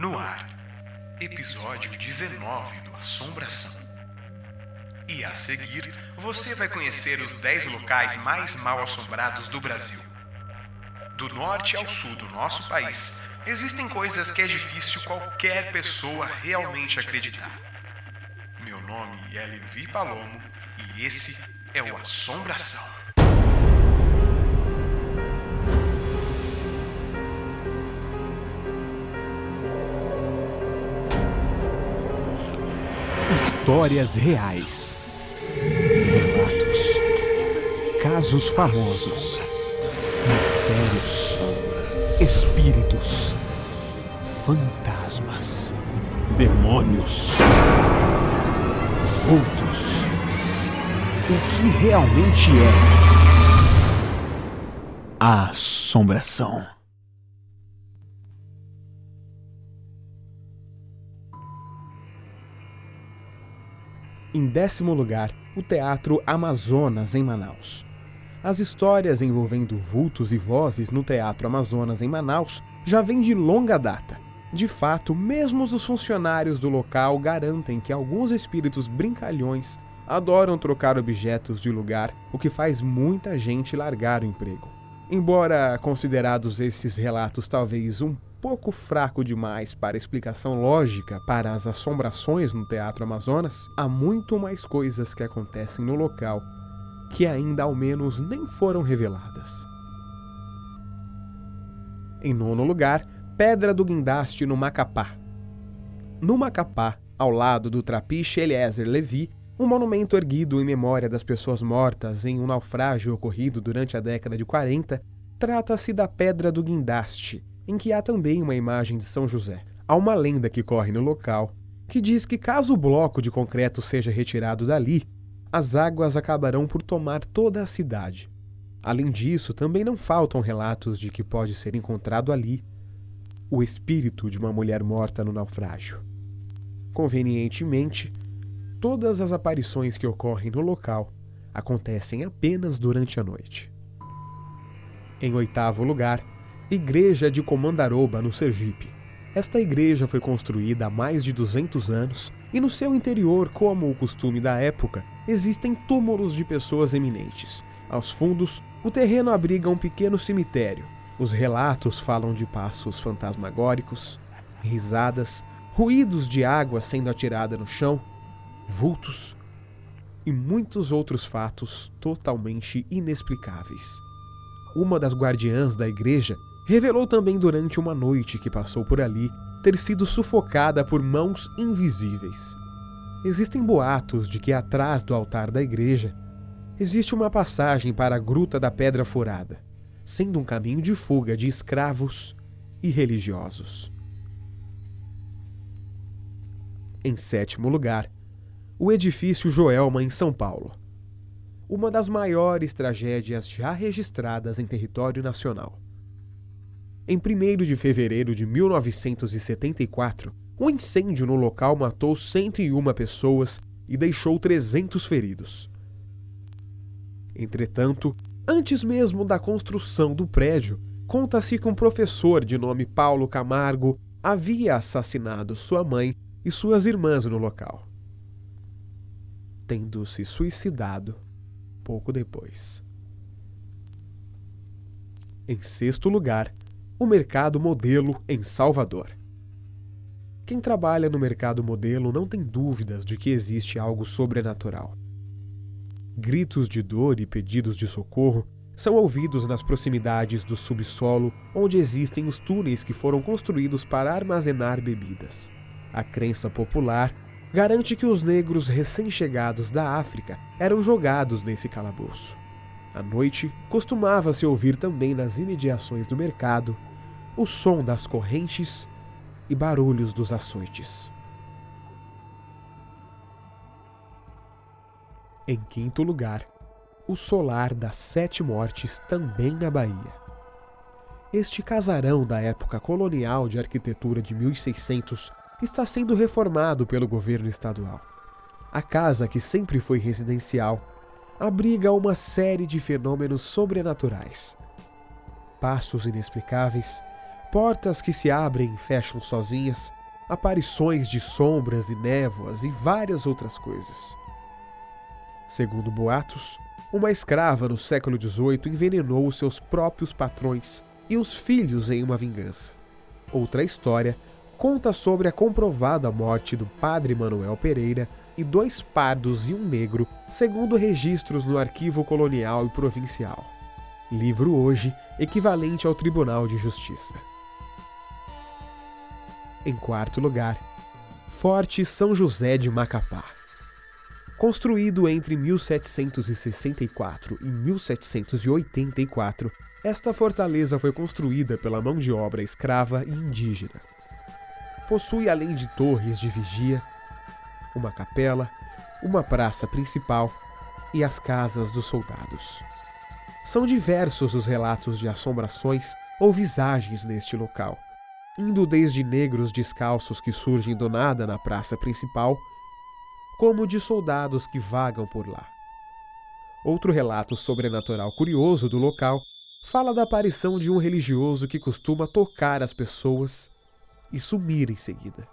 No ar, episódio 19 do Assombração. E a seguir, você vai conhecer os 10 locais mais mal assombrados do Brasil. Do norte ao sul do nosso país, existem coisas que é difícil qualquer pessoa realmente acreditar. Meu nome é Levi Palomo e esse é o Assombração. Histórias reais. Relatos. Casos famosos. Mistérios. Espíritos. Fantasmas. Demônios. Vultos. O que realmente é a assombração? Em décimo lugar, o Teatro Amazonas, em Manaus. As histórias envolvendo vultos e vozes no Teatro Amazonas, em Manaus, já vêm de longa data. De fato, mesmo os funcionários do local garantem que alguns espíritos brincalhões adoram trocar objetos de lugar, o que faz muita gente largar o emprego. Embora considerados esses relatos talvez um pouco fraco demais para explicação lógica para as assombrações no Teatro Amazonas, há muito mais coisas que acontecem no local que ainda ao menos nem foram reveladas. Em nono lugar, Pedra do Guindaste no Macapá. No Macapá, ao lado do trapiche Eliezer Levi, um monumento erguido em memória das pessoas mortas em um naufrágio ocorrido durante a década de 40, trata-se da Pedra do Guindaste, em que há também uma imagem de São José. Há uma lenda que corre no local que diz que caso o bloco de concreto seja retirado dali, as águas acabarão por tomar toda a cidade. Além disso, também não faltam relatos de que pode ser encontrado ali o espírito de uma mulher morta no naufrágio. Convenientemente, todas as aparições que ocorrem no local acontecem apenas durante a noite. Em oitavo lugar, Igreja de Comandaroba, no Sergipe. Esta igreja foi construída há mais de 200 anos e no seu interior, como o costume da época, existem túmulos de pessoas eminentes. Aos fundos, o terreno abriga um pequeno cemitério. Os relatos falam de passos fantasmagóricos, risadas, ruídos de água sendo atirada no chão, vultos e muitos outros fatos totalmente inexplicáveis. Uma das guardiãs da igreja revelou também durante uma noite que passou por ali ter sido sufocada por mãos invisíveis. Existem boatos de que atrás do altar da igreja existe uma passagem para a Gruta da Pedra Furada, sendo um caminho de fuga de escravos e religiosos. Em sétimo lugar, o edifício Joelma, em São Paulo. Uma das maiores tragédias já registradas em território nacional. Em 1 de fevereiro de 1974, um incêndio no local matou 101 pessoas e deixou 300 feridos. Entretanto, antes mesmo da construção do prédio, conta-se que um professor de nome Paulo Camargo havia assassinado sua mãe e suas irmãs no local, tendo se suicidado pouco depois. Em sexto lugar, o mercado modelo em Salvador. Quem trabalha no mercado modelo não tem dúvidas de que existe algo sobrenatural. Gritos de dor e pedidos de socorro são ouvidos nas proximidades do subsolo, onde existem os túneis que foram construídos para armazenar bebidas. A crença popular garante que os negros recém-chegados da África eram jogados nesse calabouço. À noite, costumava-se ouvir também nas imediações do mercado o som das correntes e barulhos dos açoites. Em quinto lugar, o solar das Sete Mortes, também na Bahia. Este casarão da época colonial de arquitetura de 1600 está sendo reformado pelo governo estadual. A casa, que sempre foi residencial, abriga uma série de fenômenos sobrenaturais. Passos inexplicáveis, Portas que se abrem e fecham sozinhas, aparições de sombras e névoas e várias outras coisas. Segundo boatos, uma escrava no século XVIII envenenou os seus próprios patrões e os filhos em uma vingança. Outra história conta sobre a comprovada morte do padre Manuel Pereira e dois pardos e um negro, segundo registros no Arquivo Colonial e Provincial. Livro hoje equivalente ao Tribunal de Justiça. Em quarto lugar, Forte São José de Macapá. Construído entre 1764 e 1784, esta fortaleza foi construída pela mão de obra escrava e indígena. Possui, além de torres de vigia, uma capela, uma praça principal e as casas dos soldados. São diversos os relatos de assombrações ou visagens neste local, indo desde negros descalços que surgem do nada na praça principal, como de soldados que vagam por lá. Outro relato sobrenatural curioso do local fala da aparição de um religioso que costuma tocar as pessoas e sumir em seguida.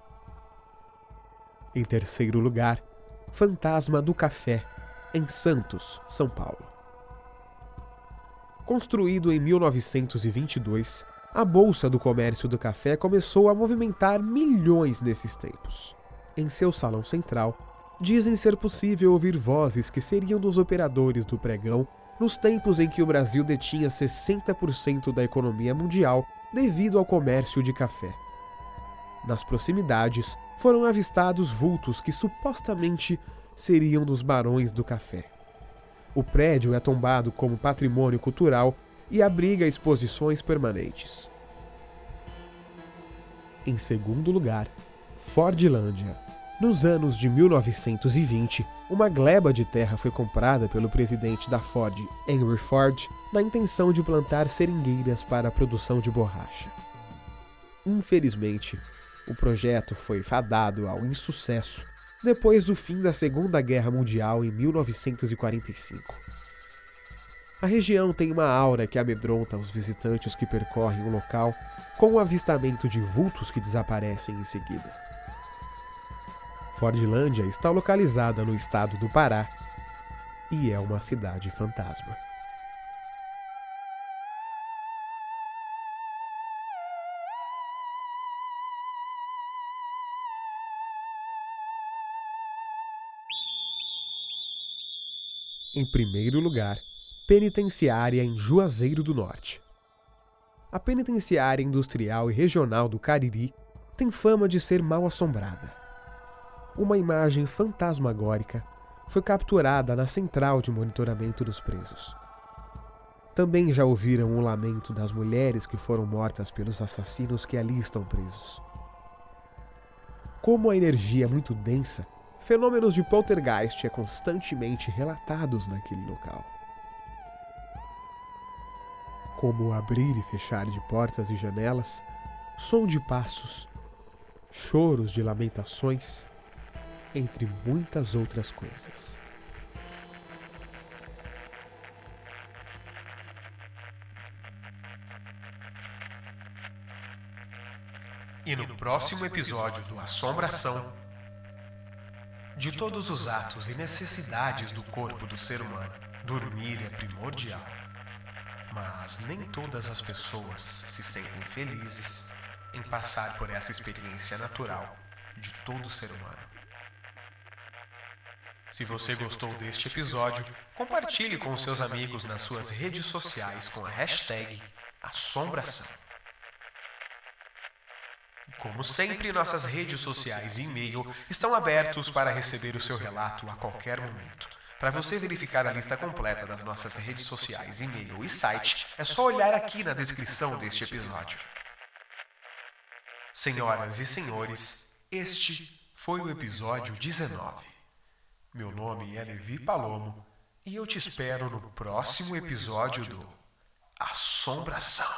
Em terceiro lugar, Fantasma do Café, em Santos, São Paulo. Construído em 1922, a Bolsa do Comércio do Café começou a movimentar milhões nesses tempos. Em seu salão central, dizem ser possível ouvir vozes que seriam dos operadores do pregão nos tempos em que o Brasil detinha 60% da economia mundial devido ao comércio de café. Nas proximidades, foram avistados vultos que supostamente seriam dos barões do café. O prédio é tombado como patrimônio cultural e abriga exposições permanentes. Em segundo lugar, Fordlândia. Nos anos de 1920, uma gleba de terra foi comprada pelo presidente da Ford, Henry Ford, na intenção de plantar seringueiras para a produção de borracha. Infelizmente, o projeto foi fadado ao insucesso depois do fim da Segunda Guerra Mundial em 1945. A região tem uma aura que amedronta os visitantes que percorrem o local, com o avistamento de vultos que desaparecem em seguida. Fordlândia está localizada no estado do Pará e é uma cidade fantasma. Em primeiro lugar, penitenciária em Juazeiro do Norte. A penitenciária industrial e regional do Cariri tem fama de ser mal assombrada. Uma imagem fantasmagórica foi capturada na central de monitoramento dos presos. Também já ouviram o lamento das mulheres que foram mortas pelos assassinos que ali estão presos. Como a energia é muito densa, fenômenos de poltergeist é constantemente relatados naquele local como o abrir e fechar de portas e janelas, som de passos, choros de lamentações, entre muitas outras coisas. E no próximo episódio do Assombração, de todos os atos e necessidades do corpo do ser humano, dormir é primordial. Mas nem todas as pessoas se sentem felizes em passar por essa experiência natural de todo ser humano. Se você gostou deste episódio, compartilhe com seus amigos nas suas redes sociais com a hashtag Assombração. Como sempre, nossas redes sociais e e-mail estão abertos para receber o seu relato a qualquer momento. Para você verificar a lista completa das nossas redes sociais, e-mail e site, é só olhar aqui na descrição deste episódio. Senhoras e senhores, este foi o episódio 19. Meu nome é Levi Palomo e eu te espero no próximo episódio do Assombração.